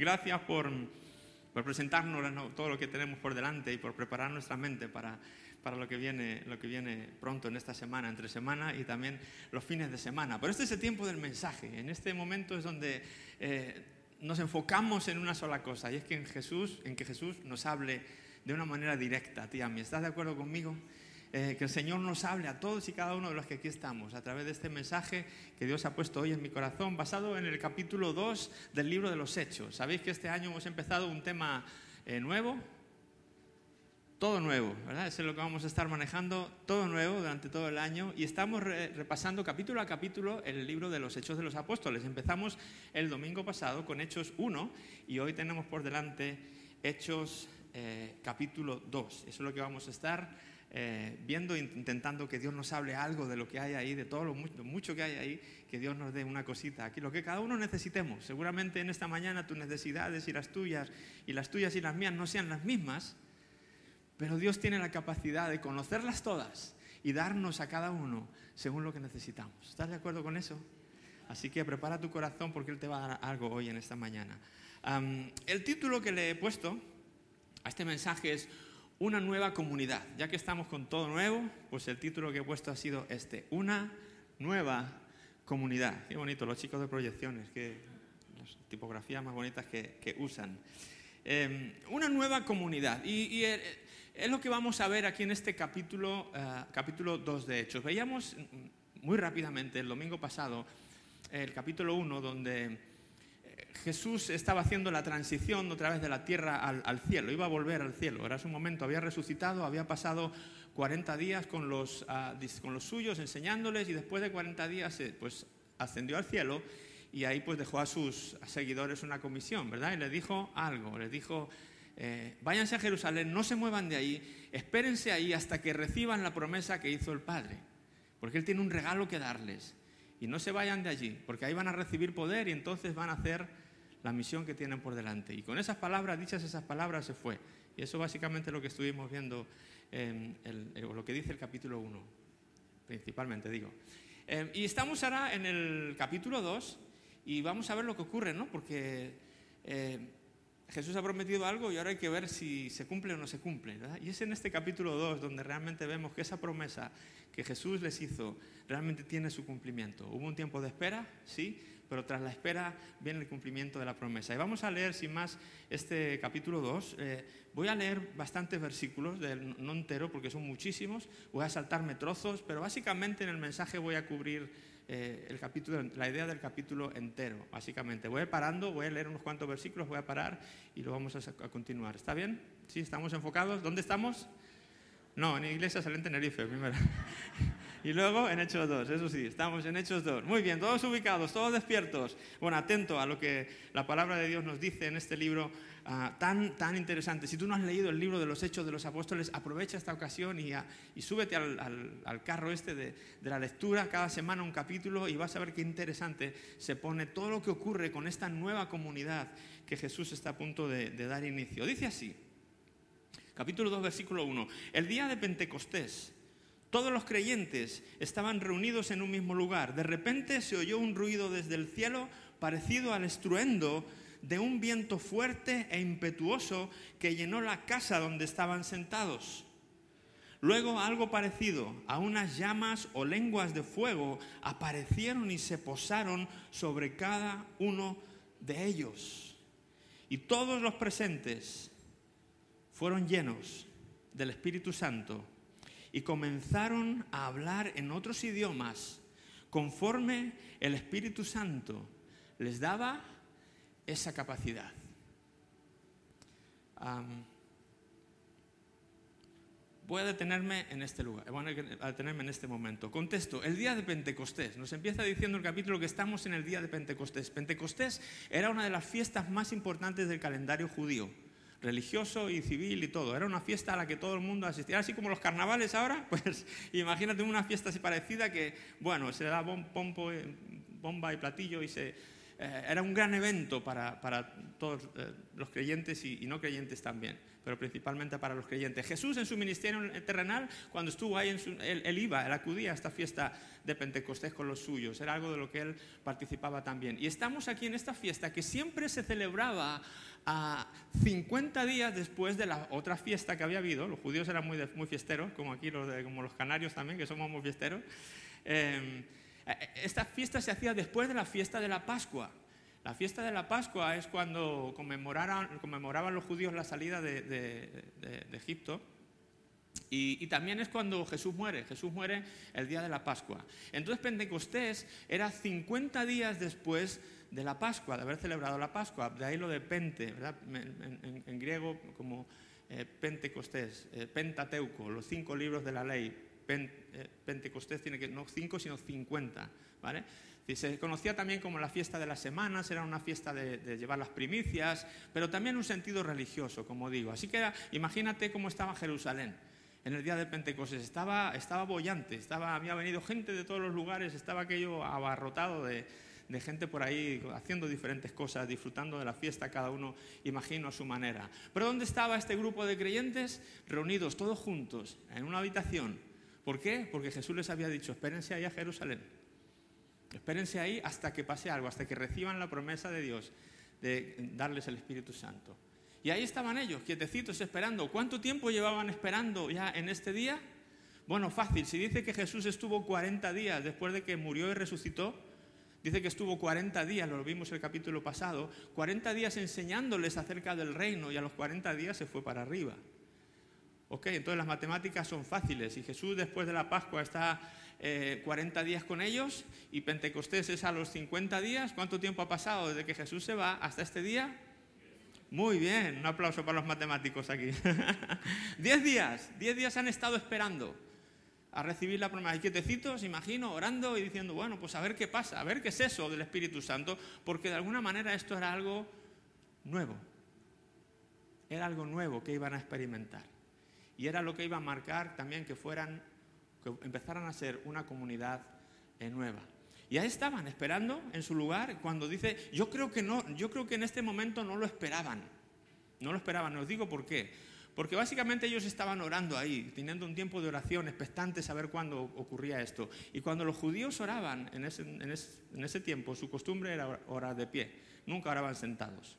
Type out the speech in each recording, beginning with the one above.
Gracias por, presentarnos todo lo que tenemos por delante y por preparar nuestra mente para, lo, que viene, pronto en esta semana, entre semana y también los fines de semana. Pero este es el tiempo del mensaje. En este momento es donde eh, nos enfocamos en una sola cosa y es que en Jesús, en que Jesús nos hable de una manera directa a ti a mí. ¿Estás de acuerdo conmigo? Eh, que el Señor nos hable a todos y cada uno de los que aquí estamos a través de este mensaje que Dios ha puesto hoy en mi corazón, basado en el capítulo 2 del libro de los Hechos. Sabéis que este año hemos empezado un tema eh, nuevo, todo nuevo, ¿verdad? Eso es lo que vamos a estar manejando, todo nuevo durante todo el año y estamos repasando capítulo a capítulo el libro de los Hechos de los Apóstoles. Empezamos el domingo pasado con Hechos 1 y hoy tenemos por delante Hechos eh, capítulo 2. Eso es lo que vamos a estar eh, viendo, intentando que Dios nos hable algo de lo que hay ahí, de todo lo mucho, que hay ahí, que Dios nos dé una cosita aquí, lo que cada uno necesitemos. Seguramente en esta mañana tus necesidades y las tuyas, y las tuyas y las mías no sean las mismas, pero Dios tiene la capacidad de conocerlas todas y darnos a cada uno según lo que necesitamos. ¿Estás de acuerdo con eso? Así que prepara tu corazón porque Él te va a dar algo hoy en esta mañana. el título que le he puesto a este mensaje es una nueva comunidad. Ya que estamos con todo nuevo, pues el título que he puesto ha sido este, una nueva comunidad. Qué bonito, los chicos de proyecciones, que las tipografías más bonitas que, usan. Em, una nueva comunidad. Y, eh, es lo que vamos a ver aquí en este capítulo, uh, capítulo 2 de Hechos. Veíamos muy rápidamente el domingo pasado el capítulo 1 donde Jesús estaba haciendo la transición otra vez de la tierra al, cielo, iba a volver al cielo, era su momento, había resucitado, había pasado 40 días con los, ah, con los suyos enseñándoles y después de 40 días eh, pues ascendió al cielo y ahí pues dejó a sus seguidores una comisión, ¿verdad? Y les dijo algo, les dijo, eh, váyanse a Jerusalén, no se muevan de ahí, espérense ahí hasta que reciban la promesa que hizo el Padre, porque Él tiene un regalo que darles. Y no se vayan de allí, porque ahí van a recibir poder y entonces van a hacer la misión que tienen por delante. Y con esas palabras, dichas esas palabras, se fue. Y eso básicamente es lo que estuvimos viendo, en lo que dice el capítulo 1, principalmente digo. Em, y estamos ahora en el capítulo 2 y vamos a ver lo que ocurre, ¿no? Porque em, Jesús ha prometido algo y ahora hay que ver si se cumple o no se cumple. Y es en este capítulo 2 donde realmente vemos que esa promesa que Jesús les hizo realmente tiene su cumplimiento. Hubo un tiempo de espera, sí, pero tras la espera viene el cumplimiento de la promesa. Y vamos a leer sin más este capítulo 2. Eh, voy a leer bastantes versículos, no entero porque son muchísimos, voy a saltarme trozos, pero básicamente en el mensaje voy a cubrir eh, el capítulo, la idea del capítulo entero, básicamente. Voy parando, voy a leer unos cuantos versículos, voy a parar y lo vamos a, continuar. ¿Está bien? ¿Sí? ¿Estamos enfocados? ¿Dónde estamos? No, en Iglesia Salente Tenerife, primero. Y luego en Hechos 2, eso sí, estamos en Hechos 2. Muy bien, todos ubicados, todos despiertos. Bueno, atento a lo que la palabra de Dios nos dice en este libro ah, tan, tan interesante. Si tú no has leído el libro de los Hechos de los Apóstoles, aprovecha esta ocasión y, ah, y súbete al, al, carro este de, de, la lectura, cada semana un capítulo y vas a ver qué interesante se pone todo lo que ocurre con esta nueva comunidad que Jesús está a punto de, de dar inicio. Dice así, capítulo 2, versículo 1, el día de Pentecostés todos los creyentes estaban reunidos en un mismo lugar. De repente se oyó un ruido desde el cielo parecido al estruendo de un viento fuerte e impetuoso que llenó la casa donde estaban sentados. Luego algo parecido a unas llamas o lenguas de fuego aparecieron y se posaron sobre cada uno de ellos. Y todos los presentes fueron llenos del Espíritu Santo y comenzaron a hablar en otros idiomas conforme el Espíritu Santo les daba esa capacidad. voy a detenerme en este lugar, voy a detenerme en este momento. Contesto, el día de Pentecostés. Nos empieza diciendo el capítulo que estamos en el día de Pentecostés. Pentecostés era una de las fiestas más importantes del calendario judío religioso y civil y todo. Era una fiesta a la que todo el mundo asistía. Así como los carnavales ahora, pues imagínate una fiesta así parecida que, bueno, se da pompo, bomba y platillo y se eh, era un gran evento para, para todos eh, los creyentes y, y no creyentes también pero principalmente para los creyentes. Jesús en su ministerio terrenal, cuando estuvo ahí, en su, él, él, iba, él acudía a esta fiesta de Pentecostés con los suyos, era algo de lo que él participaba también. Y estamos aquí en esta fiesta que siempre se celebraba a 50 días después de la otra fiesta que había habido, los judíos eran muy, muy fiesteros, como aquí los, de, como los canarios también, que somos muy fiesteros. Eh, esta fiesta se hacía después de la fiesta de la Pascua. La fiesta de la Pascua es cuando conmemoraban los judíos la salida de, Egipto. Y, también es cuando Jesús muere. Jesús muere el día de la Pascua. Entonces Pentecostés era 50 días después de la Pascua, de haber celebrado la Pascua. De ahí lo de Pente, ¿verdad? En griego como eh, Pentecostés, eh, Pentateuco, los cinco libros de la ley. Eh, Pentecostés tiene que no cinco, sino 50. ¿vale? Se conocía también como la fiesta de las semanas, era una fiesta de, llevar las primicias, pero también un sentido religioso, como digo. Así que era, imagínate cómo estaba Jerusalén en el día de Pentecostés. Estaba, estaba bollante, estaba, había venido gente de todos los lugares, estaba aquello abarrotado de gente por ahí haciendo diferentes cosas, disfrutando de la fiesta, cada uno, imagino, a su manera. Pero ¿dónde estaba este grupo de creyentes? Reunidos todos juntos en una habitación. ¿Por qué? Porque Jesús les había dicho, espérense ahí a Jerusalén. Espérense ahí hasta que pase algo, hasta que reciban la promesa de Dios de darles el Espíritu Santo. Y ahí estaban ellos, quietecitos, esperando. ¿Cuánto tiempo llevaban esperando ya en este día? Bueno, fácil. Si dice que Jesús estuvo 40 días después de que murió y resucitó, dice que estuvo 40 días, lo vimos el capítulo pasado, 40 días enseñándoles acerca del reino y a los 40 días se fue para arriba. Ok, entonces las matemáticas son fáciles. Y Jesús después de la Pascua está eh, 40 días con ellos y Pentecostés es a los 50 días. ¿Cuánto tiempo ha pasado desde que Jesús se va hasta este día? Muy bien, un aplauso para los matemáticos aquí. 10 días, 10 días han estado esperando a recibir la promesa. Y quietecitos, imagino, orando y diciendo, bueno, pues a ver qué pasa, a ver qué es eso del Espíritu Santo, porque de alguna manera esto era algo nuevo. Era algo nuevo que iban a experimentar. Y era lo que iba a marcar también que fueran, que empezaran a ser una comunidad nueva. Y ahí estaban esperando en su lugar cuando dice, yo creo que no, yo creo que en este momento no lo esperaban. No lo esperaban, os digo por qué. Porque básicamente ellos estaban orando ahí, teniendo un tiempo de oración, expectantes a ver cuándo ocurría esto. Y cuando los judíos oraban en ese tiempo, su costumbre era orar de pie, nunca oraban sentados.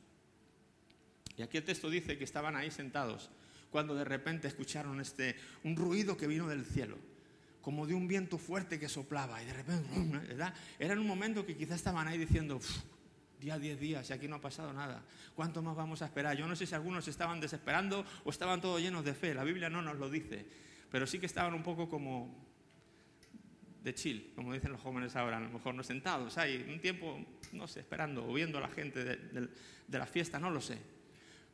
Y aquí el texto dice que estaban ahí sentados cuando de repente escucharon este, un ruido que vino del cielo, como de un viento fuerte que soplaba. Y de repente, ¿verdad? Era en un momento que quizás estaban ahí diciendo, día 10 días y aquí no ha pasado nada. ¿Cuánto más vamos a esperar? Yo no sé si algunos estaban desesperando o estaban todos llenos de fe. La Biblia no nos lo dice, pero sí que estaban un poco como de chill, como dicen los jóvenes ahora, a lo mejor no sentados ahí, un tiempo, no sé, esperando o viendo a la gente de, de, de la fiesta, no lo sé.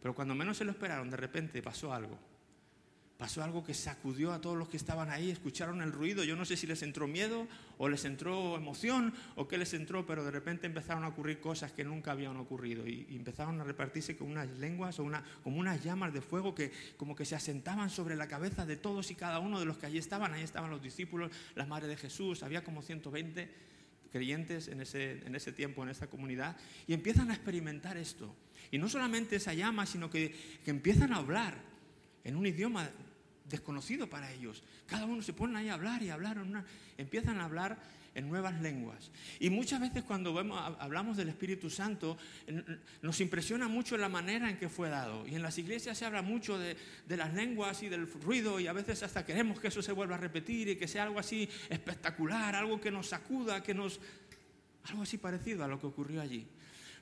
Pero cuando menos se lo esperaron, de repente pasó algo. Pasó algo que sacudió a todos los que estaban ahí, escucharon el ruido. Yo no sé si les entró miedo o les entró emoción o qué les entró, pero de repente empezaron a ocurrir cosas que nunca habían ocurrido y, empezaron a repartirse con unas lenguas o una, como unas llamas de fuego que como que se asentaban sobre la cabeza de todos y cada uno de los que allí estaban. Ahí estaban los discípulos, las madres de Jesús, había como 120 creyentes en ese, en ese tiempo, en esa comunidad, y empiezan a experimentar esto. Y no solamente esa llama, sino que, que empiezan a hablar en un idioma desconocido para ellos. Cada uno se pone ahí a hablar y a hablar, empiezan a hablar en nuevas lenguas. Y muchas veces cuando vemos, hablamos del Espíritu Santo, nos impresiona mucho la manera en que fue dado. Y en las iglesias se habla mucho de, de, las lenguas y del ruido y a veces hasta queremos que eso se vuelva a repetir y que sea algo así espectacular, algo que nos sacuda, que nos... algo así parecido a lo que ocurrió allí.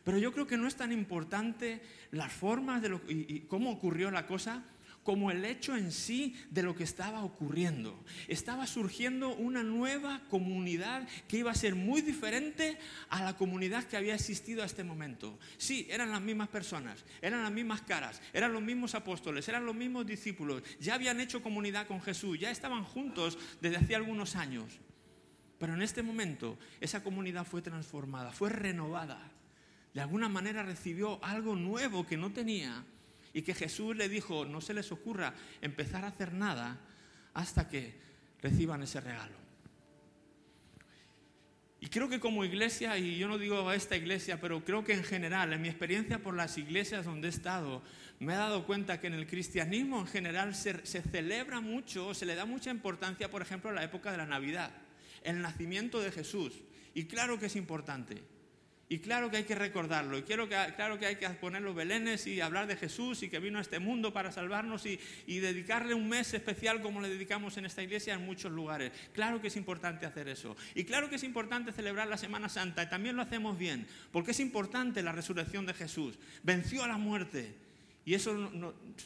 Pero yo creo que no es tan importante las formas de lo, y, y cómo ocurrió la cosa, como el hecho en sí de lo que estaba ocurriendo. Estaba surgiendo una nueva comunidad que iba a ser muy diferente a la comunidad que había existido a este momento. Sí, eran las mismas personas, eran las mismas caras, eran los mismos apóstoles, eran los mismos discípulos, ya habían hecho comunidad con Jesús, ya estaban juntos desde hacía algunos años. Pero en este momento esa comunidad fue transformada, fue renovada. De alguna manera recibió algo nuevo que no tenía y que Jesús le dijo, no se les ocurra empezar a hacer nada hasta que reciban ese regalo. Y creo que como iglesia, y yo no digo a esta iglesia, pero creo que en general, en mi experiencia por las iglesias donde he estado, me he dado cuenta que en el cristianismo en general se, se celebra mucho, se le da mucha importancia, por ejemplo, a la época de la Navidad, el nacimiento de Jesús. Y claro que es importante. Y claro que hay que recordarlo, y quiero que, claro que hay que poner los belenes y hablar de Jesús y que vino a este mundo para salvarnos y, y, dedicarle un mes especial como le dedicamos en esta iglesia en muchos lugares. Claro que es importante hacer eso. Y claro que es importante celebrar la Semana Santa y también lo hacemos bien, porque es importante la resurrección de Jesús. Venció a la muerte. Y eso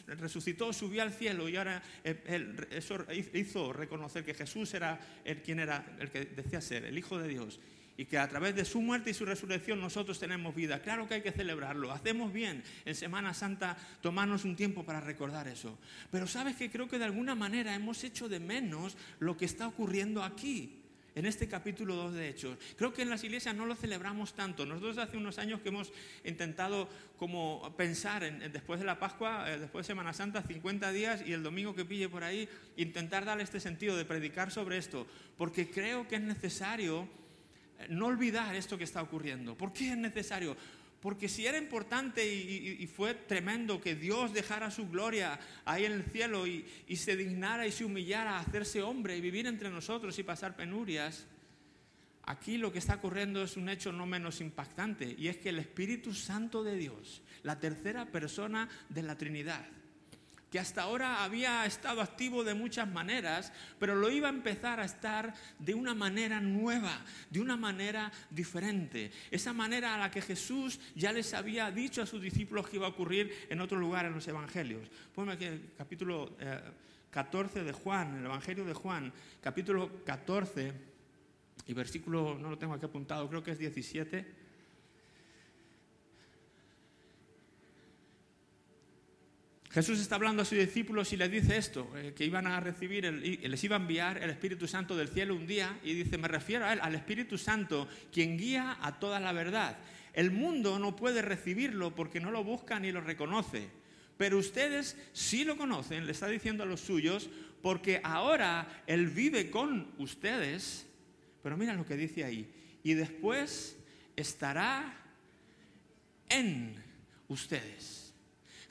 resucitó, subió al cielo y ahora él, eso hizo reconocer que Jesús era el quien era el que decía ser, el Hijo de Dios y que a través de su muerte y su resurrección nosotros tenemos vida. Claro que hay que celebrarlo. Hacemos bien en Semana Santa tomarnos un tiempo para recordar eso. Pero sabes que creo que de alguna manera hemos hecho de menos lo que está ocurriendo aquí. En este capítulo 2 de Hechos. Creo que en las iglesias no lo celebramos tanto. Nosotros hace unos años que hemos intentado como pensar en, después de la Pascua, eh, después de Semana Santa, 50 días y el domingo que pille por ahí, intentar darle este sentido de predicar sobre esto. Porque creo que es necesario no olvidar esto que está ocurriendo. ¿Por qué es necesario? Porque si era importante y, fue tremendo que Dios dejara su gloria ahí en el cielo y, y se dignara y se humillara a hacerse hombre y vivir entre nosotros y pasar penurias, aquí lo que está ocurriendo es un hecho no menos impactante y es que el Espíritu Santo de Dios, la tercera persona de la Trinidad, que hasta ahora había estado activo de muchas maneras, pero lo iba a empezar a estar de una manera nueva, de una manera diferente. Esa manera a la que Jesús ya les había dicho a sus discípulos que iba a ocurrir en otro lugar en los evangelios. Ponme aquí el capítulo 14 eh, de Juan, el evangelio de Juan, capítulo 14 y versículo, no lo tengo aquí apuntado, creo que es 17. Jesús está hablando a sus discípulos y les dice esto, eh, que iban a recibir, les iba a enviar el Espíritu Santo del cielo un día y dice, me refiero a él, al Espíritu Santo, quien guía a toda la verdad. El mundo no puede recibirlo porque no lo busca ni lo reconoce, pero ustedes sí lo conocen, le está diciendo a los suyos, porque ahora Él vive con ustedes, pero mira lo que dice ahí, y después estará en ustedes.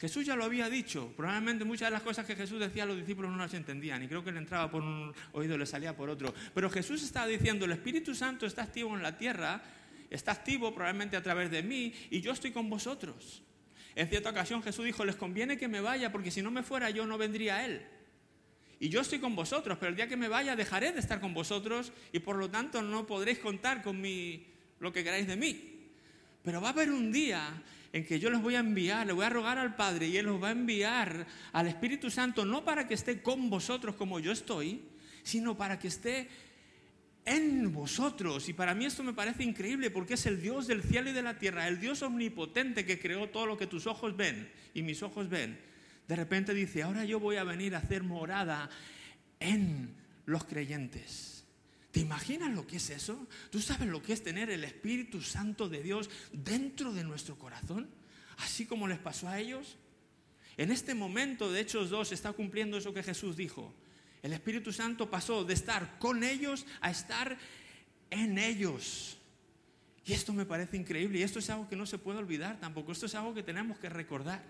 Jesús ya lo había dicho. Probablemente muchas de las cosas que Jesús decía los discípulos no las entendían y creo que le entraba por un oído y le salía por otro. Pero Jesús estaba diciendo, el Espíritu Santo está activo en la tierra, está activo probablemente a través de mí y yo estoy con vosotros. En cierta ocasión Jesús dijo, les conviene que me vaya porque si no me fuera yo no vendría a Él. Y yo estoy con vosotros, pero el día que me vaya dejaré de estar con vosotros y por lo tanto no podréis contar con mi, lo que queráis de mí. Pero va a haber un día en que yo les voy a enviar, le voy a rogar al Padre y Él los va a enviar al Espíritu Santo, no para que esté con vosotros como yo estoy, sino para que esté en vosotros. Y para mí esto me parece increíble porque es el Dios del cielo y de la tierra, el Dios omnipotente que creó todo lo que tus ojos ven y mis ojos ven. De repente dice, ahora yo voy a venir a hacer morada en los creyentes. ¿Te imaginas lo que es eso? ¿Tú sabes lo que es tener el Espíritu Santo de Dios dentro de nuestro corazón? Así como les pasó a ellos. En este momento de Hechos 2 está cumpliendo eso que Jesús dijo. El Espíritu Santo pasó de estar con ellos a estar en ellos. Y esto me parece increíble y esto es algo que no se puede olvidar tampoco. Esto es algo que tenemos que recordar.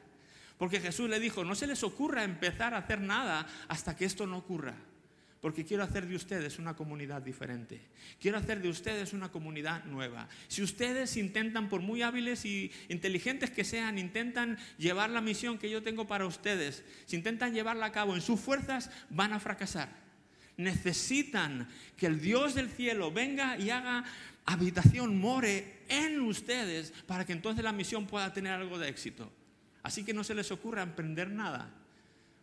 Porque Jesús le dijo, no se les ocurra empezar a hacer nada hasta que esto no ocurra porque quiero hacer de ustedes una comunidad diferente. Quiero hacer de ustedes una comunidad nueva. Si ustedes intentan, por muy hábiles y inteligentes que sean, intentan llevar la misión que yo tengo para ustedes, si intentan llevarla a cabo en sus fuerzas, van a fracasar. Necesitan que el Dios del cielo venga y haga habitación, more en ustedes, para que entonces la misión pueda tener algo de éxito. Así que no se les ocurra emprender nada,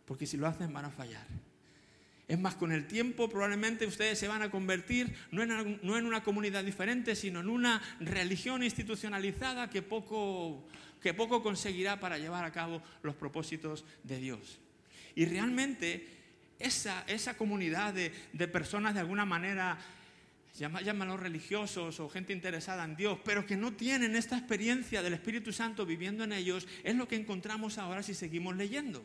porque si lo hacen van a fallar. Es más, con el tiempo probablemente ustedes se van a convertir no en, no en una comunidad diferente, sino en una religión institucionalizada que poco, que poco conseguirá para llevar a cabo los propósitos de Dios. Y realmente esa, esa comunidad de, de personas de alguna manera llámalo religiosos o gente interesada en Dios, pero que no tienen esta experiencia del Espíritu Santo viviendo en ellos, es lo que encontramos ahora si seguimos leyendo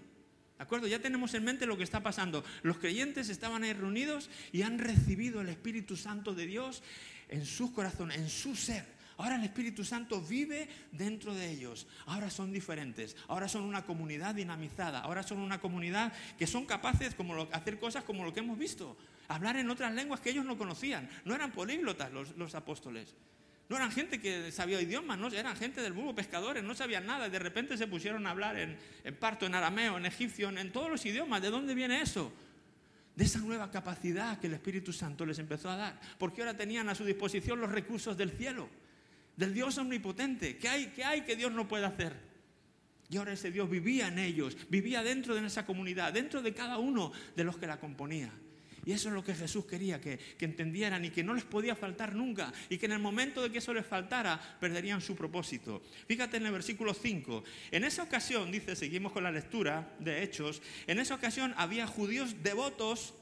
acuerdo? Ya tenemos en mente lo que está pasando. Los creyentes estaban ahí reunidos y han recibido el Espíritu Santo de Dios en su corazón, en su ser. Ahora el Espíritu Santo vive dentro de ellos. Ahora son diferentes. Ahora son una comunidad dinamizada. Ahora son una comunidad que son capaces de hacer cosas como lo que hemos visto. Hablar en otras lenguas que ellos no conocían. No eran políglotas los, apóstoles. No eran gente que sabía idiomas, no, eran gente del vulgo, pescadores, no sabían nada. De repente se pusieron a hablar en, parto, en arameo, en egipcio, en todos los idiomas. ¿De dónde viene eso? de esa nueva capacidad que el Espíritu Santo les empezó a dar, porque ahora tenían a su disposición los recursos del cielo, del Dios omnipotente. ¿Qué hay, qué hay que Dios no puede hacer? Y ahora ese Dios vivía en ellos, vivía dentro de esa comunidad, dentro de cada uno de los que la componía. Y eso es lo que Jesús quería que, entendieran y que no les podía faltar nunca y que en el momento de que eso les faltara perderían su propósito. Fíjate en el versículo 5. En esa ocasión, dice, seguimos con la lectura de Hechos, en esa ocasión había judíos devotos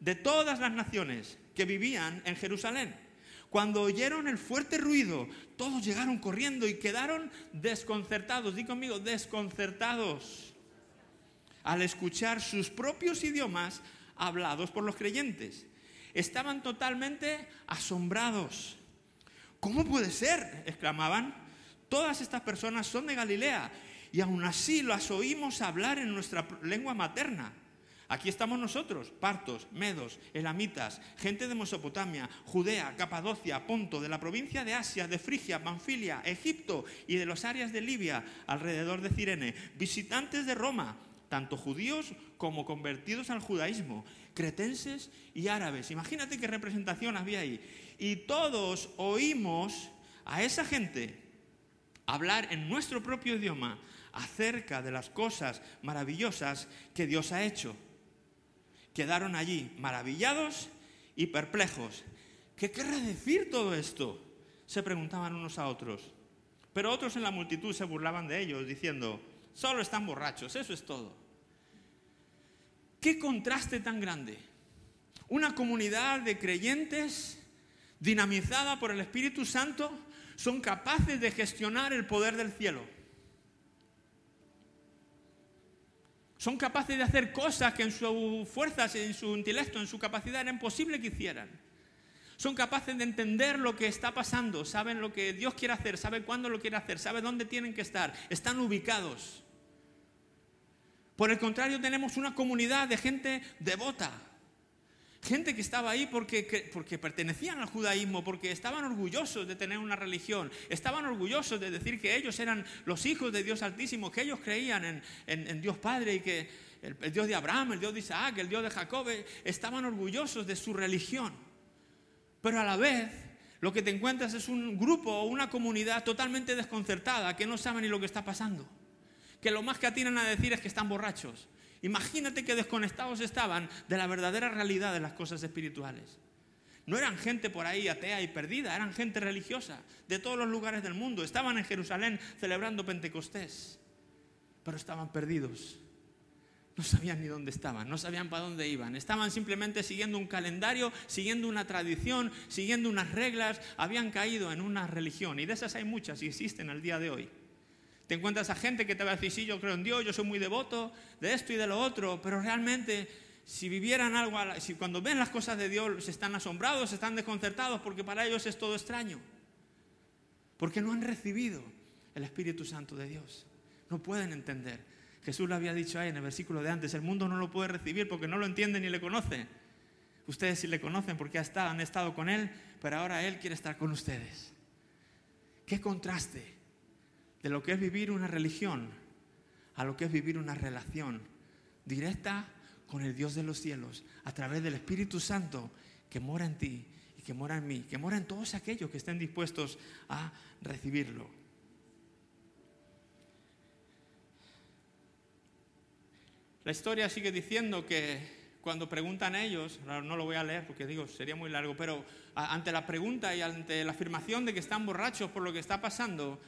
de todas las naciones que vivían en Jerusalén. Cuando oyeron el fuerte ruido, todos llegaron corriendo y quedaron desconcertados. Di conmigo, desconcertados. Al escuchar sus propios idiomas hablados por los creyentes. Estaban totalmente asombrados. ¿Cómo puede ser? exclamaban. Todas estas personas son de Galilea y aún así las oímos hablar en nuestra lengua materna. Aquí estamos nosotros, partos, medos, elamitas, gente de Mesopotamia, Judea, Capadocia, Ponto, de la provincia de Asia, de Frigia, Panfilia, Egipto y de las áreas de Libia, alrededor de Cirene, visitantes de Roma tanto judíos como convertidos al judaísmo, cretenses y árabes. Imagínate qué representación había ahí. Y todos oímos a esa gente hablar en nuestro propio idioma acerca de las cosas maravillosas que Dios ha hecho. Quedaron allí maravillados y perplejos. ¿Qué querrá decir todo esto? Se preguntaban unos a otros. Pero otros en la multitud se burlaban de ellos, diciendo, Solo están borrachos, eso es todo. Qué contraste tan grande. Una comunidad de creyentes dinamizada por el Espíritu Santo son capaces de gestionar el poder del cielo. Son capaces de hacer cosas que en sus fuerzas, en su intelecto, en su capacidad era imposible que hicieran. Son capaces de entender lo que está pasando, saben lo que Dios quiere hacer, saben cuándo lo quiere hacer, saben dónde tienen que estar, están ubicados. Por el contrario, tenemos una comunidad de gente devota. Gente que estaba ahí porque, porque pertenecían al judaísmo, porque estaban orgullosos de tener una religión, estaban orgullosos de decir que ellos eran los hijos de Dios Altísimo, que ellos creían en, Dios Padre y que el, el, Dios de Abraham, el Dios de Isaac, el Dios de Jacob, eh, estaban orgullosos de su religión. Pero a la vez lo que te encuentras es un grupo o una comunidad totalmente desconcertada que no sabe ni lo que está pasando que lo más que atinan a decir es que están borrachos. Imagínate que desconectados estaban de la verdadera realidad de las cosas espirituales. No eran gente por ahí atea y perdida, eran gente religiosa de todos los lugares del mundo. Estaban en Jerusalén celebrando Pentecostés, pero estaban perdidos. No sabían ni dónde estaban, no sabían para dónde iban. Estaban simplemente siguiendo un calendario, siguiendo una tradición, siguiendo unas reglas. Habían caído en una religión y de esas hay muchas y existen al día de hoy. Te encuentras a gente que te va a decir, sí, yo creo en Dios, yo soy muy devoto de esto y de lo otro, pero realmente si vivieran algo, si cuando ven las cosas de Dios se están asombrados, se están desconcertados, porque para ellos es todo extraño. Porque no han recibido el Espíritu Santo de Dios. No pueden entender. Jesús lo había dicho ahí en el versículo de antes, el mundo no lo puede recibir porque no lo entiende ni le conoce. Ustedes sí le conocen porque han estado con Él, pero ahora Él quiere estar con ustedes. Qué contraste de lo que es vivir una religión a lo que es vivir una relación directa con el Dios de los cielos a través del Espíritu Santo que mora en ti y que mora en mí, que mora en todos aquellos que estén dispuestos a recibirlo. La historia sigue diciendo que cuando preguntan ellos, no lo voy a leer porque digo, sería muy largo, pero ante la pregunta y ante la afirmación de que están borrachos por lo que está pasando,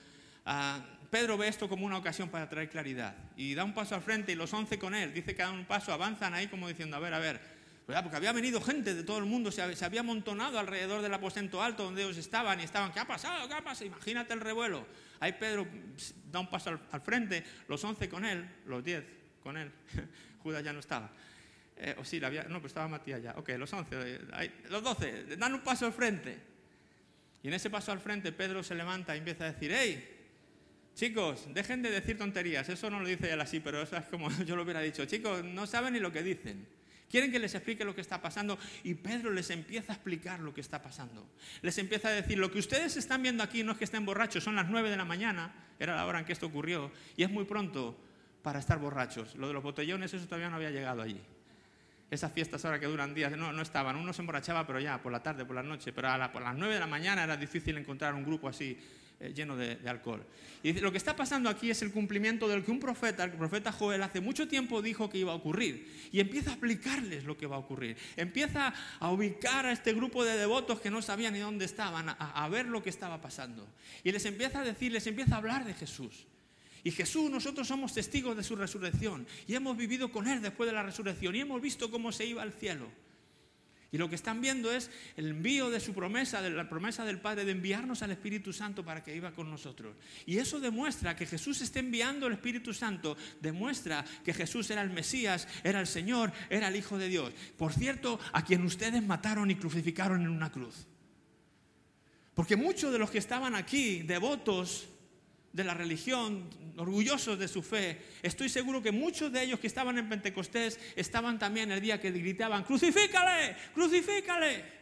Ah, Pedro ve esto como una ocasión para traer claridad y da un paso al frente y los once con él, dice que dan un paso, avanzan ahí como diciendo, a ver, a ver, porque había venido gente de todo el mundo, se había, amontonado alrededor del aposento alto donde ellos estaban y estaban, ¿qué ha pasado? ¿Qué ha pasado? Imagínate el revuelo. Ahí Pedro da un paso al, frente, los once con él, los diez con él, Judas ya no estaba. Eh, o sí, había, no, pues estaba Matías ya. Ok, los once, los doce, dan un paso al frente. Y en ese paso al frente Pedro se levanta y empieza a decir, hey, chicos, dejen de decir tonterías. Eso no lo dice él así, pero eso es como yo lo hubiera dicho. Chicos, no saben ni lo que dicen. Quieren que les explique lo que está pasando y Pedro les empieza a explicar lo que está pasando. Les empieza a decir, lo que ustedes están viendo aquí no es que estén borrachos, son las nueve de la mañana, era la hora en que esto ocurrió, y es muy pronto para estar borrachos. Lo de los botellones, eso todavía no había llegado allí. Esas fiestas ahora que duran días, no, no estaban. Uno se emborrachaba, pero ya, por la tarde, por la noche. Pero a por las 9 de la mañana era difícil encontrar un grupo así eh, lleno de, alcohol. Y lo que está pasando aquí es el cumplimiento del que un profeta, el profeta Joel, hace mucho tiempo dijo que iba a ocurrir. Y empieza a explicarles lo que va a ocurrir. Empieza a ubicar a este grupo de devotos que no sabían ni dónde estaban, a, a ver lo que estaba pasando. Y les empieza a decir, les empieza a hablar de Jesús. Y Jesús, nosotros somos testigos de su resurrección y hemos vivido con Él después de la resurrección y hemos visto cómo se iba al cielo. Y lo que están viendo es el envío de su promesa, de la promesa del Padre de enviarnos al Espíritu Santo para que viva con nosotros. Y eso demuestra que Jesús está enviando el Espíritu Santo, demuestra que Jesús era el Mesías, era el Señor, era el Hijo de Dios. Por cierto, a quien ustedes mataron y crucificaron en una cruz. Porque muchos de los que estaban aquí, devotos, de la religión, orgullosos de su fe, estoy seguro que muchos de ellos que estaban en Pentecostés estaban también el día que gritaban, crucifícale, crucifícale.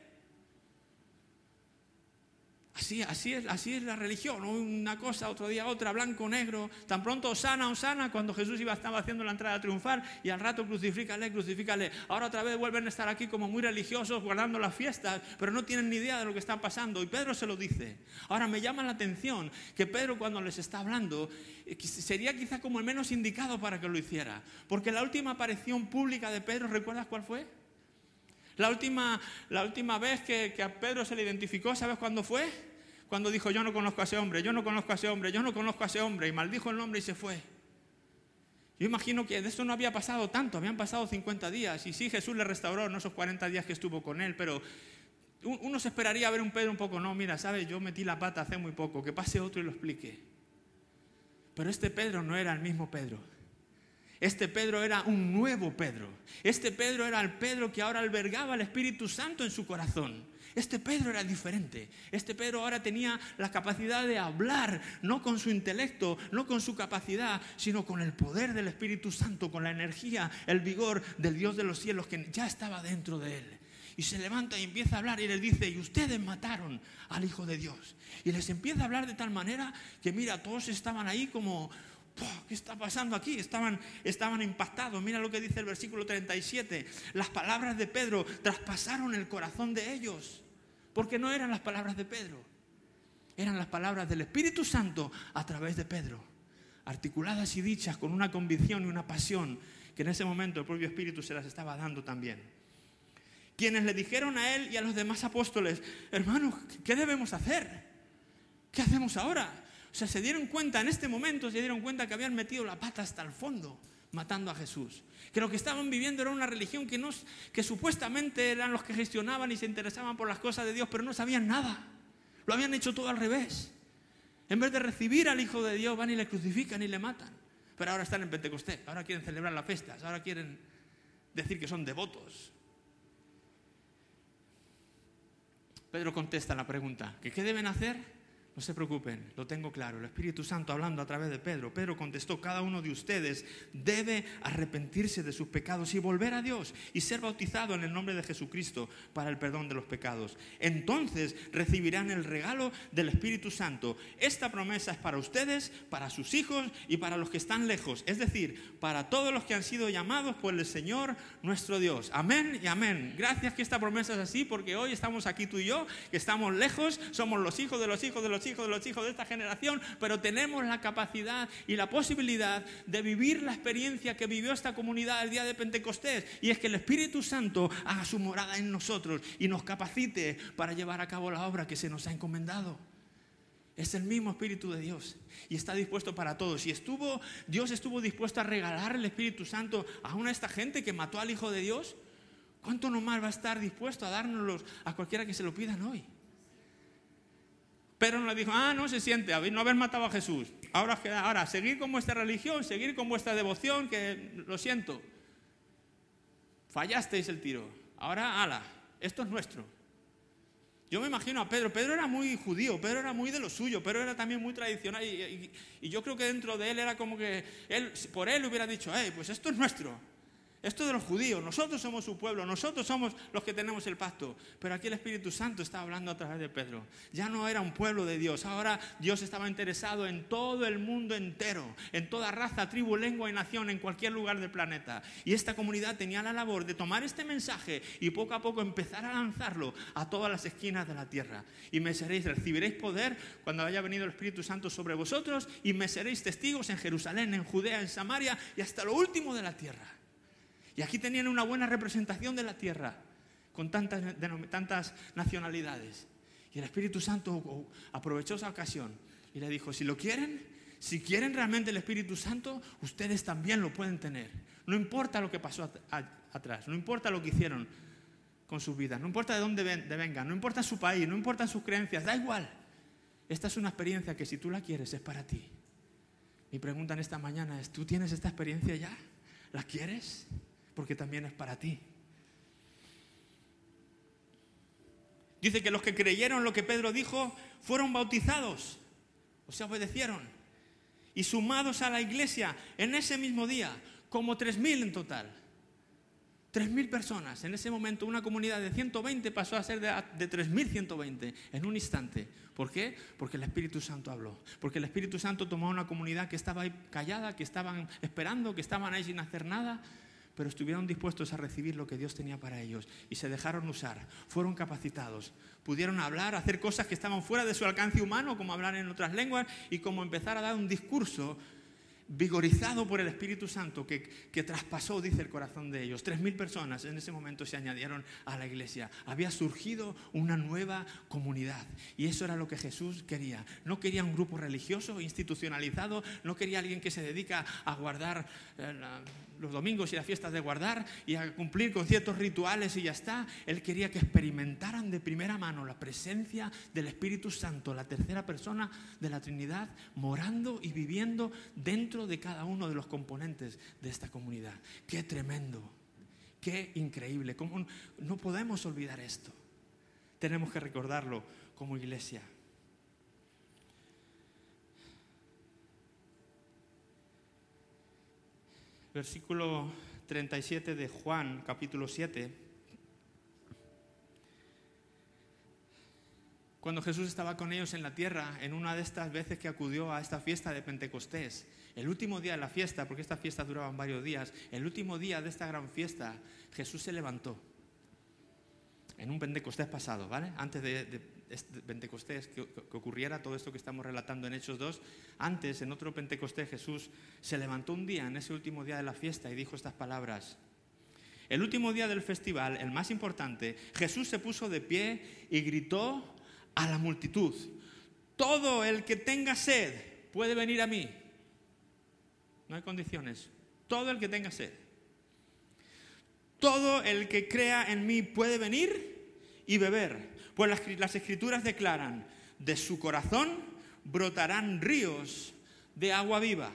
Así, así, es, así es la religión, una cosa, otro día otra, blanco, negro. Tan pronto Osana, Osana, cuando Jesús iba, estaba haciendo la entrada triunfal y al rato crucifícale, crucifícale. Ahora otra vez vuelven a estar aquí como muy religiosos, guardando las fiestas, pero no tienen ni idea de lo que está pasando. Y Pedro se lo dice. Ahora me llama la atención que Pedro cuando les está hablando eh, sería quizá como el menos indicado para que lo hiciera. Porque la última aparición pública de Pedro, ¿recuerdas cuál fue? La última, la última vez que, a Pedro se le identificó, ¿sabes cuándo fue? Cuando dijo, yo no conozco a ese hombre, yo no conozco a ese hombre, yo no conozco a ese hombre, y maldijo el nombre y se fue. Yo imagino que de eso no había pasado tanto, habían pasado 50 días, y sí, Jesús le restauró en esos 40 días que estuvo con él, pero uno se esperaría ver un Pedro un poco, no, mira, ¿sabes? Yo metí la pata hace muy poco, que pase otro y lo explique. Pero este Pedro no era el mismo Pedro. Este Pedro era un nuevo Pedro. Este Pedro era el Pedro que ahora albergaba el Espíritu Santo en su corazón. Este Pedro era diferente. Este Pedro ahora tenía la capacidad de hablar, no con su intelecto, no con su capacidad, sino con el poder del Espíritu Santo, con la energía, el vigor del Dios de los cielos que ya estaba dentro de él. Y se levanta y empieza a hablar y les dice, y ustedes mataron al Hijo de Dios. Y les empieza a hablar de tal manera que mira, todos estaban ahí como ¿Qué está pasando aquí? Estaban, estaban impactados. Mira lo que dice el versículo 37. Las palabras de Pedro traspasaron el corazón de ellos. Porque no eran las palabras de Pedro. Eran las palabras del Espíritu Santo a través de Pedro. Articuladas y dichas con una convicción y una pasión que en ese momento el propio Espíritu se las estaba dando también. Quienes le dijeron a él y a los demás apóstoles, hermanos, ¿qué debemos hacer? ¿Qué hacemos ahora? O sea, se dieron cuenta, en este momento se dieron cuenta que habían metido la pata hasta el fondo matando a Jesús. Que lo que estaban viviendo era una religión que, no, que supuestamente eran los que gestionaban y se interesaban por las cosas de Dios, pero no sabían nada. Lo habían hecho todo al revés. En vez de recibir al Hijo de Dios, van y le crucifican y le matan. Pero ahora están en Pentecostés, ahora quieren celebrar las fiestas, ahora quieren decir que son devotos. Pedro contesta la pregunta, ¿qué deben hacer? No se preocupen, lo tengo claro. El Espíritu Santo hablando a través de Pedro. Pedro contestó, cada uno de ustedes debe arrepentirse de sus pecados y volver a Dios y ser bautizado en el nombre de Jesucristo para el perdón de los pecados. Entonces recibirán el regalo del Espíritu Santo. Esta promesa es para ustedes, para sus hijos y para los que están lejos. Es decir, para todos los que han sido llamados por el Señor nuestro Dios. Amén y amén. Gracias que esta promesa es así porque hoy estamos aquí tú y yo, que estamos lejos, somos los hijos de los hijos de los hijos de los hijos de esta generación, pero tenemos la capacidad y la posibilidad de vivir la experiencia que vivió esta comunidad el día de Pentecostés. Y es que el Espíritu Santo haga su morada en nosotros y nos capacite para llevar a cabo la obra que se nos ha encomendado. Es el mismo Espíritu de Dios y está dispuesto para todos. Y estuvo, Dios estuvo dispuesto a regalar el Espíritu Santo a una esta gente que mató al Hijo de Dios. ¿Cuánto nomás va a estar dispuesto a dárnoslos a cualquiera que se lo pidan hoy? Pero no dijo, ah, no se siente, no haber matado a Jesús. Ahora, ahora, seguir con vuestra religión, seguir con vuestra devoción, que lo siento. Fallasteis el tiro. Ahora, ala, esto es nuestro. Yo me imagino a Pedro, Pedro era muy judío, Pedro era muy de lo suyo, Pedro era también muy tradicional y, y yo creo que dentro de él era como que él, por él hubiera dicho, hey, pues esto es nuestro, esto de los judíos, nosotros somos su pueblo, nosotros somos los que tenemos el pacto. Pero aquí el Espíritu Santo está hablando a través de Pedro. Ya no era un pueblo de Dios, ahora Dios estaba interesado en todo el mundo entero, en toda raza, tribu, lengua y nación, en cualquier lugar del planeta. Y esta comunidad tenía la labor de tomar este mensaje y poco a poco empezar a lanzarlo a todas las esquinas de la tierra. Y me seréis, recibiréis poder cuando haya venido el Espíritu Santo sobre vosotros y me seréis testigos en Jerusalén, en Judea, en Samaria y hasta lo último de la tierra. Y aquí tenían una buena representación de la tierra, con tantas, tantas nacionalidades. Y el Espíritu Santo aprovechó esa ocasión y le dijo, si lo quieren, si quieren realmente el Espíritu Santo, ustedes también lo pueden tener. No importa lo que pasó atrás, no importa lo que hicieron con sus vidas, no importa de dónde vengan, no importa su país, no importa sus creencias, da igual. Esta es una experiencia que si tú la quieres es para ti. Mi pregunta en esta mañana es, ¿tú tienes esta experiencia ya? ¿La quieres? Porque también es para ti. Dice que los que creyeron lo que Pedro dijo fueron bautizados, o sea, obedecieron, y sumados a la iglesia en ese mismo día, como 3.000 en total. 3.000 personas. En ese momento una comunidad de 120 pasó a ser de, de 3.120 en un instante. ¿Por qué? Porque el Espíritu Santo habló. Porque el Espíritu Santo tomó una comunidad que estaba ahí callada, que estaban esperando, que estaban ahí sin hacer nada pero estuvieron dispuestos a recibir lo que Dios tenía para ellos y se dejaron usar, fueron capacitados, pudieron hablar, hacer cosas que estaban fuera de su alcance humano, como hablar en otras lenguas y como empezar a dar un discurso vigorizado por el Espíritu Santo que, que, traspasó, dice el corazón de ellos. Tres mil personas en ese momento se añadieron a la iglesia. Había surgido una nueva comunidad y eso era lo que Jesús quería. No quería un grupo religioso institucionalizado, no quería alguien que se dedica a guardar eh, los domingos y las fiestas de guardar y a cumplir con ciertos rituales y ya está. Él quería que experimentaran de primera mano la presencia del Espíritu Santo, la tercera persona de la Trinidad, morando y viviendo dentro de cada uno de los componentes de esta comunidad. Qué tremendo, qué increíble. ¿Cómo no podemos olvidar esto? Tenemos que recordarlo como iglesia. versículo 37 de Juan, capítulo 7, cuando Jesús estaba con ellos en la tierra, en una de estas veces que acudió a esta fiesta de Pentecostés, el último día de la fiesta, porque estas fiestas duraban varios días, el último día de esta gran fiesta, Jesús se levantó en un Pentecostés pasado, ¿vale? Antes de, este Pentecostés, que, ocurriera todo esto que estamos relatando en Hechos 2, antes, en otro Pentecostés, Jesús se levantó un día, en ese último día de la fiesta, y dijo estas palabras. El último día del festival, el más importante, Jesús se puso de pie y gritó a la multitud, todo el que tenga sed puede venir a mí. No hay condiciones. Todo el que tenga sed. Todo el que crea en mí puede venir y beber. Pues las, escrituras declaran, de su corazón brotarán ríos de agua viva.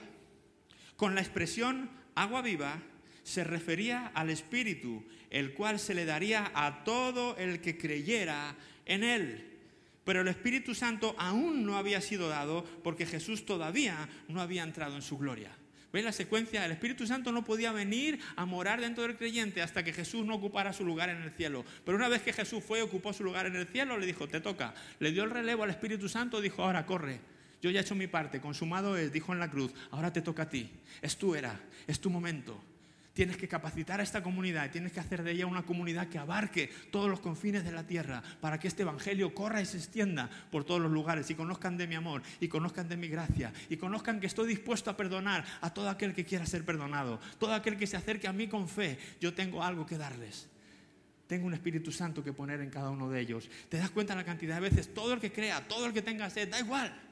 Con la expresión agua viva se refería al Espíritu, el cual se le daría a todo el que creyera en él. Pero el Espíritu Santo aún no había sido dado porque Jesús todavía no había entrado en su gloria. ¿Veis la secuencia? El Espíritu Santo no podía venir a morar dentro del creyente hasta que Jesús no ocupara su lugar en el cielo. Pero una vez que Jesús fue y ocupó su lugar en el cielo, le dijo, te toca. Le dio el relevo al Espíritu Santo, dijo, ahora corre. Yo ya he hecho mi parte, consumado es, dijo en la cruz, ahora te toca a ti. Es tu era, es tu momento. Tienes que capacitar a esta comunidad, tienes que hacer de ella una comunidad que abarque todos los confines de la tierra para que este evangelio corra y se extienda por todos los lugares y conozcan de mi amor y conozcan de mi gracia y conozcan que estoy dispuesto a perdonar a todo aquel que quiera ser perdonado, todo aquel que se acerque a mí con fe. Yo tengo algo que darles. Tengo un Espíritu Santo que poner en cada uno de ellos. ¿Te das cuenta la cantidad de veces? Todo el que crea, todo el que tenga sed, da igual.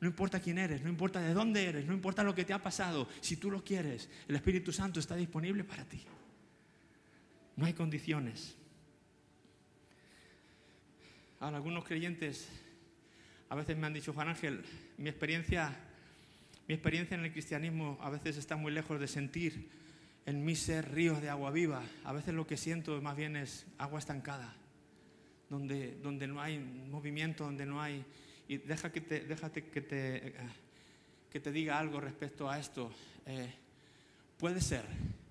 No importa quién eres, no importa de dónde eres, no importa lo que te ha pasado, si tú lo quieres, el Espíritu Santo está disponible para ti. No hay condiciones. Ahora, algunos creyentes a veces me han dicho, Juan Ángel, mi experiencia, mi experiencia en el cristianismo a veces está muy lejos de sentir en mí ser ríos de agua viva. A veces lo que siento más bien es agua estancada. donde, donde no hay movimiento, donde no hay... Y deja que te, déjate que te, eh, que te diga algo respecto a esto. Eh, puede ser,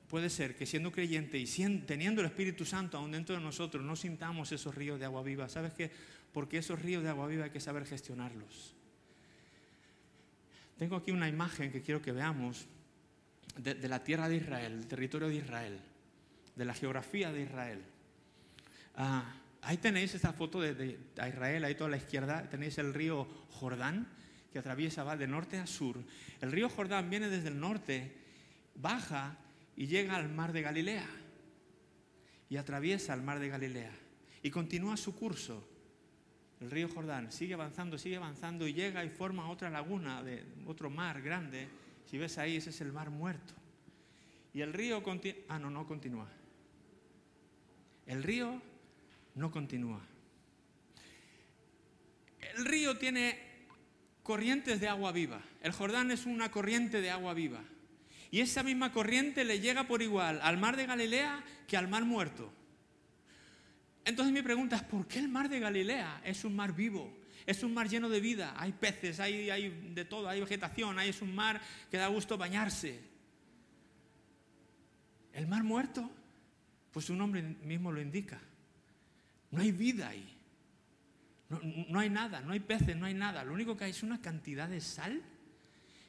puede ser que siendo creyente y teniendo el Espíritu Santo aún dentro de nosotros no sintamos esos ríos de agua viva. ¿Sabes qué? Porque esos ríos de agua viva hay que saber gestionarlos. Tengo aquí una imagen que quiero que veamos de, la tierra de Israel, del territorio de Israel, de la geografía de Israel. Ah, ahí tenéis esta foto de, Israel, ahí toda la izquierda, tenéis el río Jordán que atraviesa, va de norte a sur. El río Jordán viene desde el norte, baja y llega al mar de Galilea. Y atraviesa el mar de Galilea. Y continúa su curso. El río Jordán sigue avanzando, sigue avanzando y llega y forma otra laguna de otro mar grande si ves ahí, ese es el mar muerto. Y el río continúa. Ah, no, no continúa. El río no continúa. El río tiene corrientes de agua viva. El Jordán es una corriente de agua viva. Y esa misma corriente le llega por igual al mar de Galilea que al mar muerto. Entonces mi pregunta es, ¿por qué el mar de Galilea es un mar vivo? Es un mar lleno de vida, hay peces, hay, de todo, hay vegetación, hay, es un mar que da gusto bañarse. El mar muerto, pues su nombre mismo lo indica. No hay vida ahí. No, hay nada, no hay peces, no hay nada. Lo único que hay es una cantidad de sal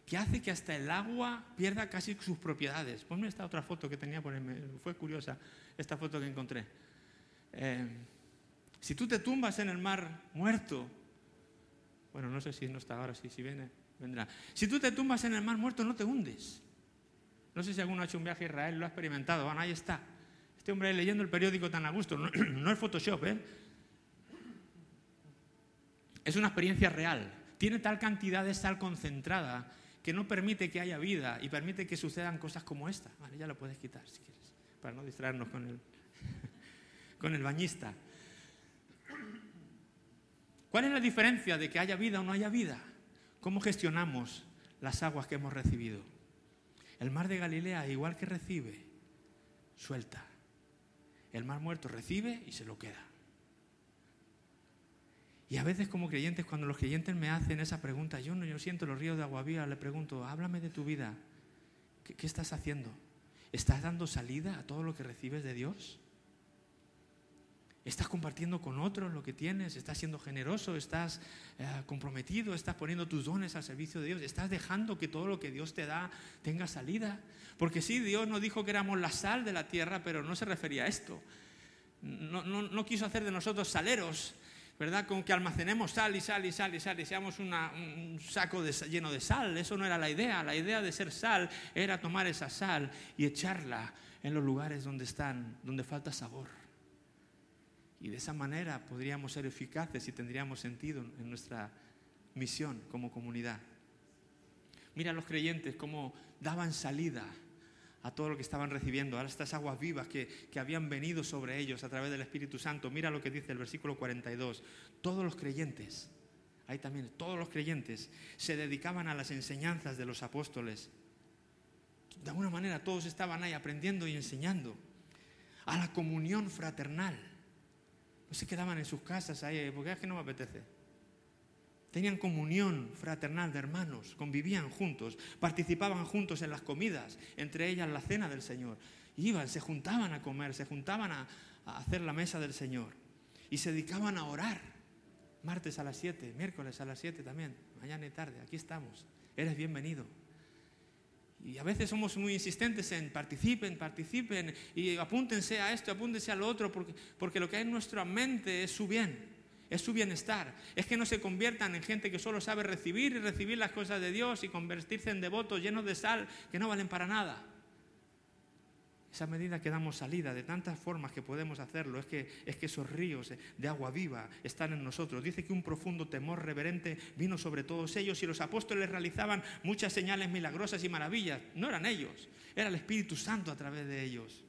que hace que hasta el agua pierda casi sus propiedades. Ponme esta otra foto que tenía ahí, fue curiosa esta foto que encontré. Eh, si tú te tumbas en el mar muerto, bueno, no sé si no está ahora, si, si viene, vendrá. Si tú te tumbas en el mar muerto, no te hundes. No sé si alguno ha hecho un viaje a Israel, lo ha experimentado. Bueno, ahí está. Este hombre leyendo el periódico tan a gusto. No, es Photoshop, ¿eh? Es una experiencia real. Tiene tal cantidad de sal concentrada que no permite que haya vida y permite que sucedan cosas como esta. Vale, ya lo puedes quitar si quieres, para no distraernos con el, con el bañista. ¿Cuál es la diferencia de que haya vida o no haya vida? ¿Cómo gestionamos las aguas que hemos recibido? El mar de Galilea, igual que recibe, suelta. El mar muerto recibe y se lo queda. Y a veces como creyentes, cuando los creyentes me hacen esa pregunta, yo no yo siento los ríos de agua viva, le pregunto, háblame de tu vida. ¿Qué, ¿Qué, estás haciendo? ¿Estás dando salida a todo lo que recibes de Dios? ¿Estás compartiendo con otros lo que tienes? ¿Estás siendo generoso? ¿Estás eh, comprometido? ¿Estás poniendo tus dones al servicio de Dios? ¿Estás dejando que todo lo que Dios te da tenga salida? Porque sí, Dios nos dijo que éramos la sal de la tierra, pero no se refería a esto. No, no, no quiso hacer de nosotros saleros, ¿verdad? Con que almacenemos sal y sal y sal y sal y seamos una, un saco lleno de sal. Eso no era la idea. La idea de ser sal era tomar esa sal y echarla en los lugares donde están, donde falta sabor. Y de esa manera podríamos ser eficaces y tendríamos sentido en nuestra misión como comunidad. Mira a los creyentes cómo daban salida a todo lo que estaban recibiendo, a estas aguas vivas que, que, habían venido sobre ellos a través del Espíritu Santo. Mira lo que dice el versículo 42. Todos los creyentes, ahí también, todos los creyentes se dedicaban a las enseñanzas de los apóstoles. De alguna manera todos estaban ahí aprendiendo y enseñando. A la comunión fraternal no se quedaban en sus casas ahí, porque es que no me apetece. Tenían comunión fraternal de hermanos, convivían juntos, participaban juntos en las comidas, entre ellas la cena del Señor. Iban, se juntaban a comer, se juntaban a, a hacer la mesa del Señor y se dedicaban a orar. Martes a las 7, miércoles a las 7 también, mañana y tarde, aquí estamos. Eres bienvenido. Y a veces somos muy insistentes en participen, participen y apúntense a esto, apúntense a lo otro, porque, porque lo que hay en nuestra mente es su bien, es su bienestar. Es que no se conviertan en gente que solo sabe recibir y recibir las cosas de Dios y convertirse en devotos llenos de sal que no valen para nada esa medida que damos salida de tantas formas que podemos hacerlo, es que, es que esos ríos de agua viva están en nosotros. Dice que un profundo temor reverente vino sobre todos ellos y los apóstoles realizaban muchas señales milagrosas y maravillas. No eran ellos, era el Espíritu Santo a través de ellos.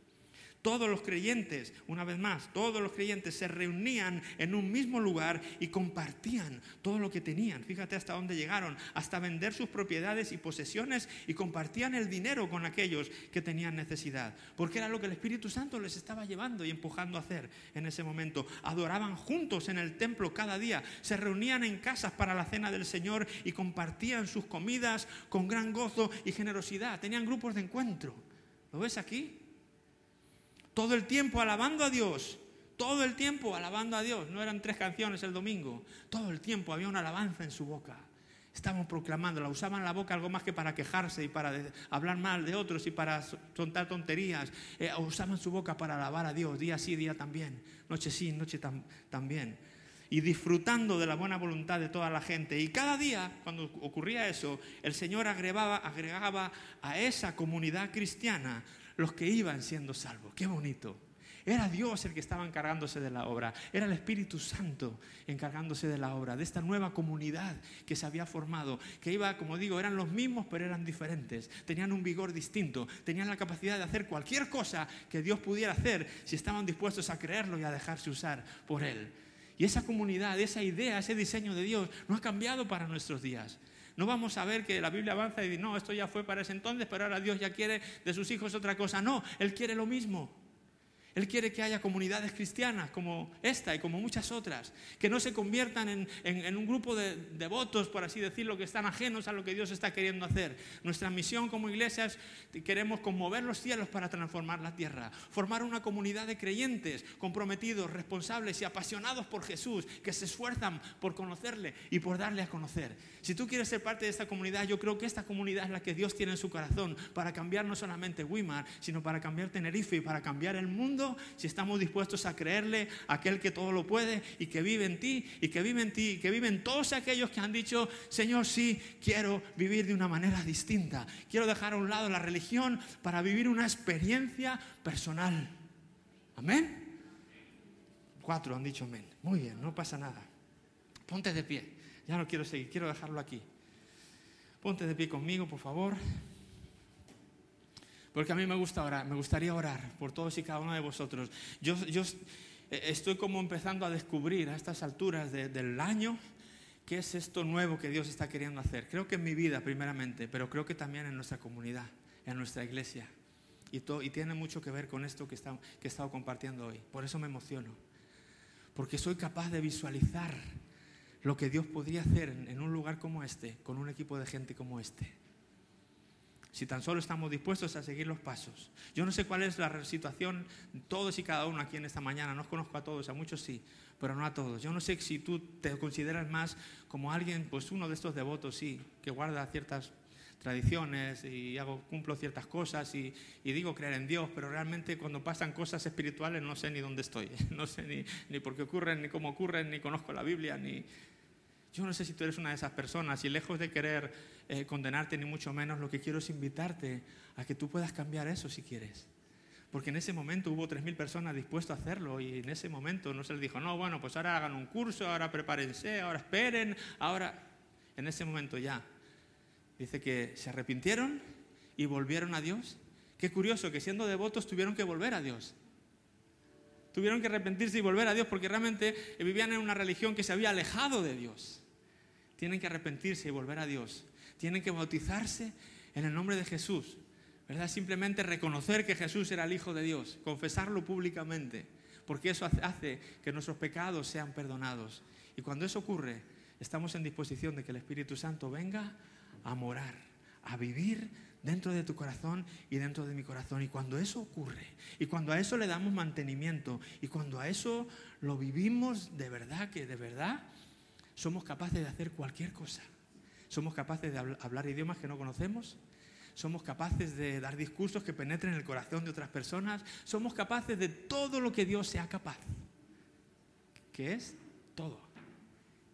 Todos los creyentes, una vez más, todos los creyentes se reunían en un mismo lugar y compartían todo lo que tenían. Fíjate hasta dónde llegaron, hasta vender sus propiedades y posesiones y compartían el dinero con aquellos que tenían necesidad, porque era lo que el Espíritu Santo les estaba llevando y empujando a hacer en ese momento. Adoraban juntos en el templo cada día, se reunían en casas para la cena del Señor y compartían sus comidas con gran gozo y generosidad. Tenían grupos de encuentro. ¿Lo ves aquí? Todo el tiempo alabando a Dios. Todo el tiempo alabando a Dios. No eran tres canciones el domingo. Todo el tiempo había una alabanza en su boca. Estaban proclamándola, usaban la boca algo más que para quejarse y para hablar mal de otros y para contar tonterías. Eh, usaban su boca para alabar a Dios, día sí, día también, noche sí, noche también. Y disfrutando de la buena voluntad de toda la gente. Y cada día, cuando ocurría eso, el Señor agregaba, agregaba a esa comunidad cristiana los que iban siendo salvos. Qué bonito. Era Dios el que estaba encargándose de la obra, era el Espíritu Santo encargándose de la obra, de esta nueva comunidad que se había formado, que iba, como digo, eran los mismos pero eran diferentes, tenían un vigor distinto, tenían la capacidad de hacer cualquier cosa que Dios pudiera hacer si estaban dispuestos a creerlo y a dejarse usar por Él. Y esa comunidad, esa idea, ese diseño de Dios no ha cambiado para nuestros días. No vamos a ver que la Biblia avanza y dice, no, esto ya fue para ese entonces, pero ahora Dios ya quiere de sus hijos otra cosa. No, Él quiere lo mismo. Él quiere que haya comunidades cristianas como esta y como muchas otras, que no se conviertan en, un grupo de devotos, por así decirlo, que están ajenos a lo que Dios está queriendo hacer. Nuestra misión como iglesias queremos conmover los cielos para transformar la tierra, formar una comunidad de creyentes comprometidos, responsables y apasionados por Jesús, que se esfuerzan por conocerle y por darle a conocer. Si tú quieres ser parte de esta comunidad, yo creo que esta comunidad es la que Dios tiene en su corazón para cambiar no solamente Wimar, sino para cambiar Tenerife y para cambiar el mundo si estamos dispuestos a creerle a aquel que todo lo puede y que vive en ti y que vive en ti y que viven todos aquellos que han dicho, Señor, sí, quiero vivir de una manera distinta. Quiero dejar a un lado la religión para vivir una experiencia personal. Amén. Cuatro han dicho amén. Muy bien, no pasa nada. Ponte de pie. Ya no quiero seguir, quiero dejarlo aquí. Ponte de pie conmigo, por favor. Porque a mí me gusta orar, me gustaría orar por todos y cada uno de vosotros. Yo, eh, estoy como empezando a descubrir a estas alturas del año qué es esto nuevo que Dios está queriendo hacer. Creo que en mi vida primeramente, pero creo que también en nuestra comunidad, en nuestra iglesia. Y, y tiene mucho que ver con esto que, que he estado compartiendo hoy. Por eso me emociono. Porque soy capaz de visualizar lo que Dios podría hacer en un lugar como este, con un equipo de gente como este si tan solo estamos dispuestos a seguir los pasos. Yo no sé cuál es la situación, todos y cada uno aquí en esta mañana, no os conozco a todos, a muchos sí, pero no a todos. Yo no sé si tú te consideras más como alguien, pues uno de estos devotos, sí, que guarda ciertas tradiciones y hago, cumplo ciertas cosas y, digo creer en Dios, pero realmente cuando pasan cosas espirituales no sé ni dónde estoy, no sé ni, ni por qué ocurren, ni cómo ocurren, ni conozco la Biblia, ni... Yo no sé si tú eres una de esas personas y lejos de querer eh, condenarte ni mucho menos, lo que quiero es invitarte a que tú puedas cambiar eso si quieres. Porque en ese momento hubo 3.000 personas dispuestas a hacerlo y en ese momento no se les dijo, no, bueno, pues ahora hagan un curso, ahora prepárense, ahora esperen, ahora... En ese momento ya. Dice que se arrepintieron y volvieron a Dios. Qué curioso que siendo devotos tuvieron que volver a Dios. Tuvieron que arrepentirse y volver a Dios porque realmente vivían en una religión que se había alejado de Dios. Tienen que arrepentirse y volver a Dios tienen que bautizarse en el nombre de Jesús. ¿Verdad? Simplemente reconocer que Jesús era el Hijo de Dios, confesarlo públicamente, porque eso hace que nuestros pecados sean perdonados. Y cuando eso ocurre, estamos en disposición de que el Espíritu Santo venga a morar, a vivir dentro de tu corazón y dentro de mi corazón. Y cuando eso ocurre, y cuando a eso le damos mantenimiento, y cuando a eso lo vivimos de verdad, que de verdad somos capaces de hacer cualquier cosa. Somos capaces de hablar idiomas que no conocemos. Somos capaces de dar discursos que penetren el corazón de otras personas. Somos capaces de todo lo que Dios sea capaz. ¿Qué es? Todo.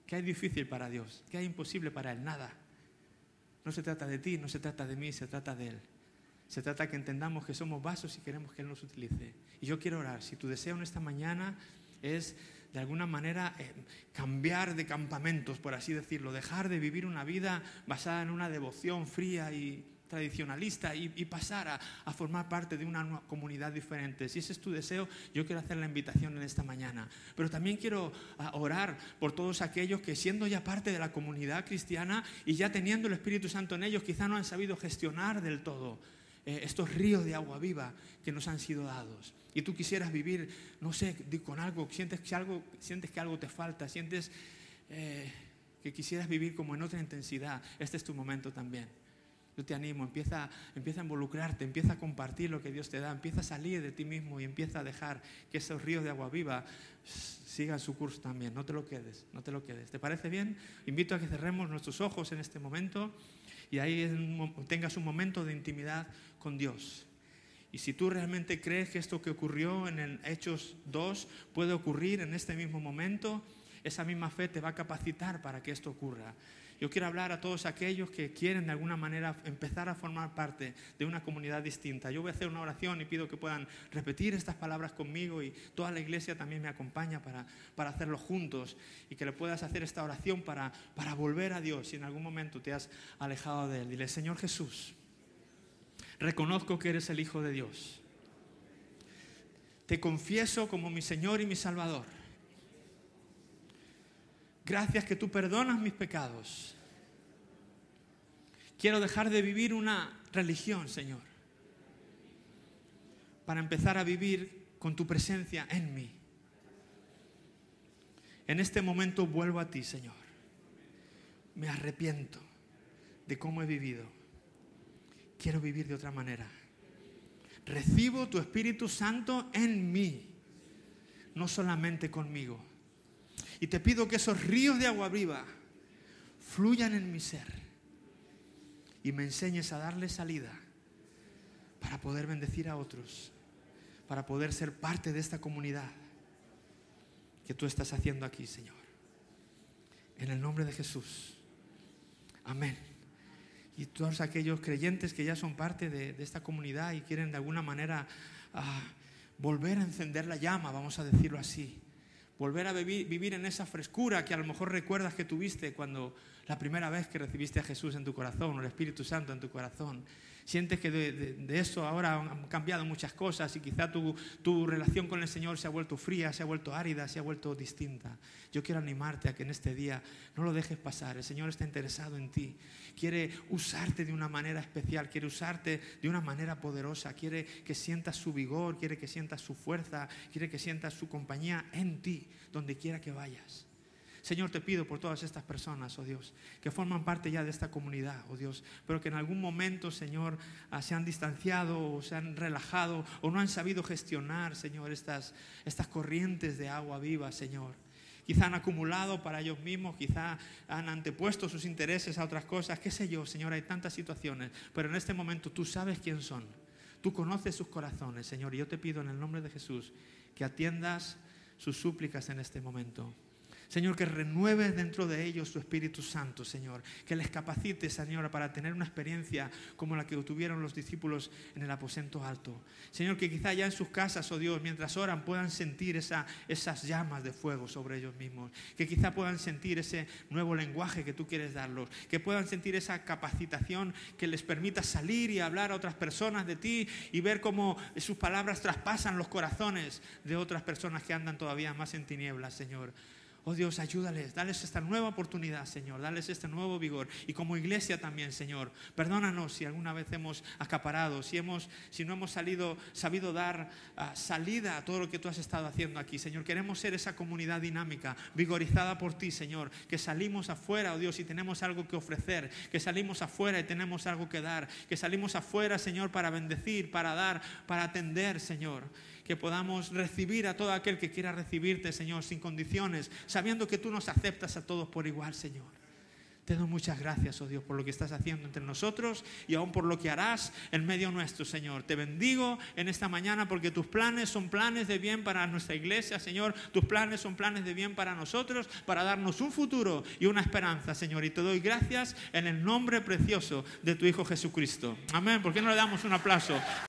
¿Qué hay difícil para Dios? ¿Qué hay imposible para Él? Nada. No se trata de ti, no se trata de mí, se trata de Él. Se trata que entendamos que somos vasos y queremos que Él nos utilice. Y yo quiero orar. Si tu deseo en esta mañana es de alguna manera eh, cambiar de campamentos, por así decirlo, dejar de vivir una vida basada en una devoción fría y tradicionalista y, pasar a, formar parte de una comunidad diferente. Si ese es tu deseo, yo quiero hacer la invitación en esta mañana. Pero también quiero ah, orar por todos aquellos que siendo ya parte de la comunidad cristiana y ya teniendo el Espíritu Santo en ellos, quizá no han sabido gestionar del todo eh, estos ríos de agua viva que nos han sido dados. Y tú quisieras vivir, no sé, con algo, sientes que algo, sientes que algo te falta, sientes eh, que quisieras vivir como en otra intensidad. Este es tu momento también. Yo te animo, empieza, empieza a involucrarte, empieza a compartir lo que Dios te da, empieza a salir de ti mismo y empieza a dejar que esos ríos de agua viva sigan su curso también. No te lo quedes, no te lo quedes. ¿Te parece bien? Invito a que cerremos nuestros ojos en este momento y ahí tengas un momento de intimidad con Dios. Y si tú realmente crees que esto que ocurrió en Hechos 2 puede ocurrir en este mismo momento, esa misma fe te va a capacitar para que esto ocurra. Yo quiero hablar a todos aquellos que quieren de alguna manera empezar a formar parte de una comunidad distinta. Yo voy a hacer una oración y pido que puedan repetir estas palabras conmigo y toda la iglesia también me acompaña para, para hacerlo juntos y que le puedas hacer esta oración para, para volver a Dios si en algún momento te has alejado de Él. Dile, Señor Jesús, reconozco que eres el Hijo de Dios. Te confieso como mi Señor y mi Salvador. Gracias que tú perdonas mis pecados. Quiero dejar de vivir una religión, Señor, para empezar a vivir con tu presencia en mí. En este momento vuelvo a ti, Señor. Me arrepiento de cómo he vivido. Quiero vivir de otra manera. Recibo tu Espíritu Santo en mí, no solamente conmigo y te pido que esos ríos de agua viva fluyan en mi ser y me enseñes a darle salida para poder bendecir a otros, para poder ser parte de esta comunidad que tú estás haciendo aquí, Señor. En el nombre de Jesús. Amén. Y todos aquellos creyentes que ya son parte de, esta comunidad y quieren de alguna manera ah, volver a encender la llama, vamos a decirlo así volver a vivir, en esa frescura que a lo mejor recuerdas que tuviste cuando la primera vez que recibiste a Jesús en tu corazón o el Espíritu Santo en tu corazón. Sientes que de, eso ahora han cambiado muchas cosas y quizá tu, tu, relación con el Señor se ha vuelto fría, se ha vuelto árida, se ha vuelto distinta. Yo quiero animarte a que en este día no lo dejes pasar. El Señor está interesado en ti. Quiere usarte de una manera especial, quiere usarte de una manera poderosa, quiere que sientas su vigor, quiere que sientas su fuerza, quiere que sientas su compañía en ti, donde quiera que vayas. Señor, te pido por todas estas personas, oh Dios, que forman parte ya de esta comunidad, oh Dios, pero que en algún momento, Señor, ah, se han distanciado o se han relajado o no han sabido gestionar, Señor, estas, estas corrientes de agua viva, Señor. Quizá han acumulado para ellos mismos, quizá han antepuesto sus intereses a otras cosas, qué sé yo, Señor, hay tantas situaciones, pero en este momento tú sabes quién son. Tú conoces sus corazones, Señor, y yo te pido en el nombre de Jesús que atiendas sus súplicas en este momento. Señor, que renueve dentro de ellos tu Espíritu Santo, Señor. Que les capacite, Señor, para tener una experiencia como la que tuvieron los discípulos en el aposento alto. Señor, que quizá ya en sus casas, oh Dios, mientras oran, puedan sentir esa, esas llamas de fuego sobre ellos mismos. Que quizá puedan sentir ese nuevo lenguaje que tú quieres darlos. Que puedan sentir esa capacitación que les permita salir y hablar a otras personas de ti y ver cómo sus palabras traspasan los corazones de otras personas que andan todavía más en tinieblas, Señor. Oh Dios, ayúdales, dales esta nueva oportunidad, Señor, dales este nuevo vigor. Y como iglesia también, Señor, perdónanos si alguna vez hemos acaparado, si, hemos, si no hemos salido, sabido dar ah, salida a todo lo que tú has estado haciendo aquí, Señor. Queremos ser esa comunidad dinámica, vigorizada por ti, Señor, que salimos afuera, oh Dios, y tenemos algo que ofrecer, que salimos afuera y tenemos algo que dar, que salimos afuera, Señor, para bendecir, para dar, para atender, Señor que podamos recibir a todo aquel que quiera recibirte, Señor, sin condiciones, sabiendo que tú nos aceptas a todos por igual, Señor. Te doy muchas gracias, oh Dios, por lo que estás haciendo entre nosotros y aún por lo que harás en medio nuestro, Señor. Te bendigo en esta mañana porque tus planes son planes de bien para nuestra iglesia, Señor. Tus planes son planes de bien para nosotros, para darnos un futuro y una esperanza, Señor. Y te doy gracias en el nombre precioso de tu Hijo Jesucristo. Amén. ¿Por qué no le damos un aplauso